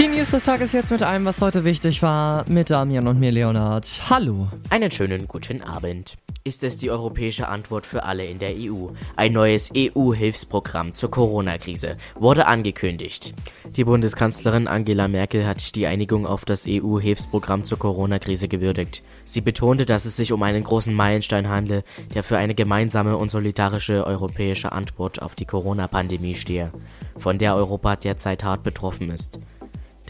Die News des Tages jetzt mit einem, was heute wichtig war, mit Damian und mir Leonard. Hallo. Einen schönen guten Abend. Ist es die europäische Antwort für alle in der EU? Ein neues EU-Hilfsprogramm zur Corona-Krise wurde angekündigt. Die Bundeskanzlerin Angela Merkel hat die Einigung auf das EU-Hilfsprogramm zur Corona-Krise gewürdigt. Sie betonte, dass es sich um einen großen Meilenstein handle, der für eine gemeinsame und solidarische europäische Antwort auf die Corona-Pandemie stehe, von der Europa derzeit hart betroffen ist.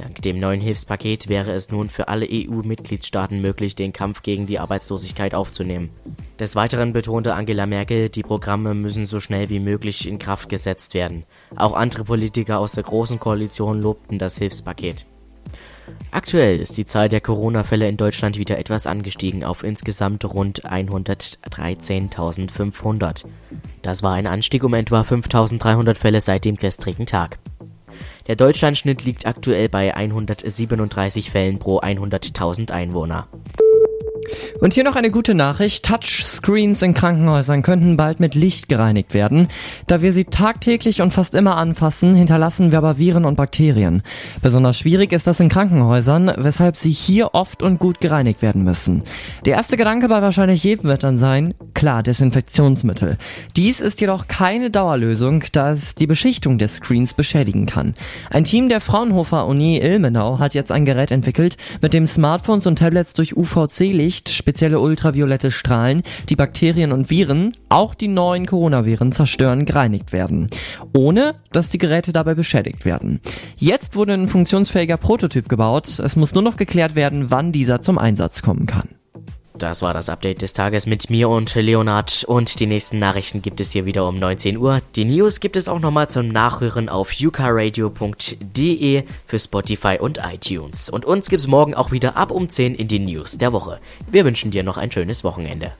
Dank dem neuen Hilfspaket wäre es nun für alle EU-Mitgliedstaaten möglich, den Kampf gegen die Arbeitslosigkeit aufzunehmen. Des Weiteren betonte Angela Merkel, die Programme müssen so schnell wie möglich in Kraft gesetzt werden. Auch andere Politiker aus der Großen Koalition lobten das Hilfspaket. Aktuell ist die Zahl der Corona-Fälle in Deutschland wieder etwas angestiegen auf insgesamt rund 113.500. Das war ein Anstieg um etwa 5.300 Fälle seit dem gestrigen Tag. Der Deutschlandschnitt liegt aktuell bei 137 Fällen pro 100.000 Einwohner. Und hier noch eine gute Nachricht. Touchscreens in Krankenhäusern könnten bald mit Licht gereinigt werden. Da wir sie tagtäglich und fast immer anfassen, hinterlassen wir aber Viren und Bakterien. Besonders schwierig ist das in Krankenhäusern, weshalb sie hier oft und gut gereinigt werden müssen. Der erste Gedanke bei wahrscheinlich jedem wird dann sein, klar, Desinfektionsmittel. Dies ist jedoch keine Dauerlösung, da es die Beschichtung des Screens beschädigen kann. Ein Team der Fraunhofer Uni Ilmenau hat jetzt ein Gerät entwickelt, mit dem Smartphones und Tablets durch UVC-Licht spezielle ultraviolette Strahlen, die Bakterien und Viren, auch die neuen Coronaviren zerstören, gereinigt werden, ohne dass die Geräte dabei beschädigt werden. Jetzt wurde ein funktionsfähiger Prototyp gebaut, es muss nur noch geklärt werden, wann dieser zum Einsatz kommen kann. Das war das Update des Tages mit mir und Leonard und die nächsten Nachrichten gibt es hier wieder um 19 Uhr. Die News gibt es auch nochmal zum Nachhören auf ukaradio.de für Spotify und iTunes. Und uns gibt es morgen auch wieder ab um 10 in die News der Woche. Wir wünschen dir noch ein schönes Wochenende.